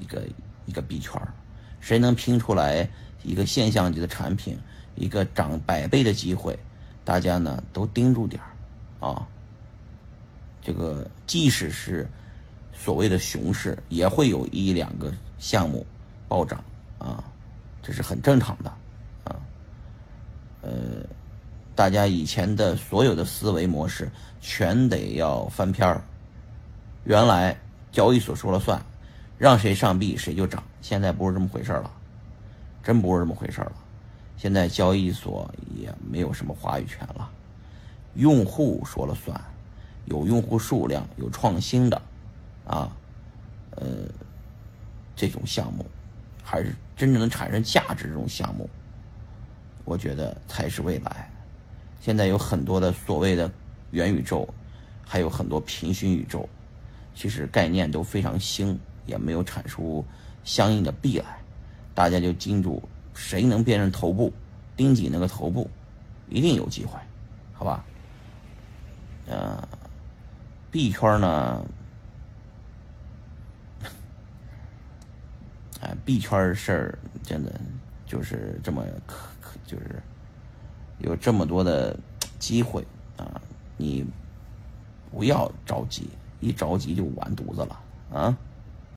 一个一个币圈儿谁能拼出来一个现象级的产品，一个涨百倍的机会，大家呢都盯住点儿啊。这个即使是所谓的熊市，也会有一两个项目暴涨啊，这是很正常的啊。呃，大家以前的所有的思维模式全得要翻篇儿。原来交易所说了算，让谁上币谁就涨。现在不是这么回事了，真不是这么回事了。现在交易所也没有什么话语权了，用户说了算。有用户数量、有创新的，啊，呃，这种项目，还是真正能产生价值这种项目，我觉得才是未来。现在有很多的所谓的元宇宙，还有很多平行宇宙，其实概念都非常新，也没有产出相应的币来。大家就盯住谁能变成头部，盯紧那个头部，一定有机会，好吧？嗯。币圈呢，哎，币圈事儿真的就是这么可可，就是有这么多的机会啊！你不要着急，一着急就完犊子了啊！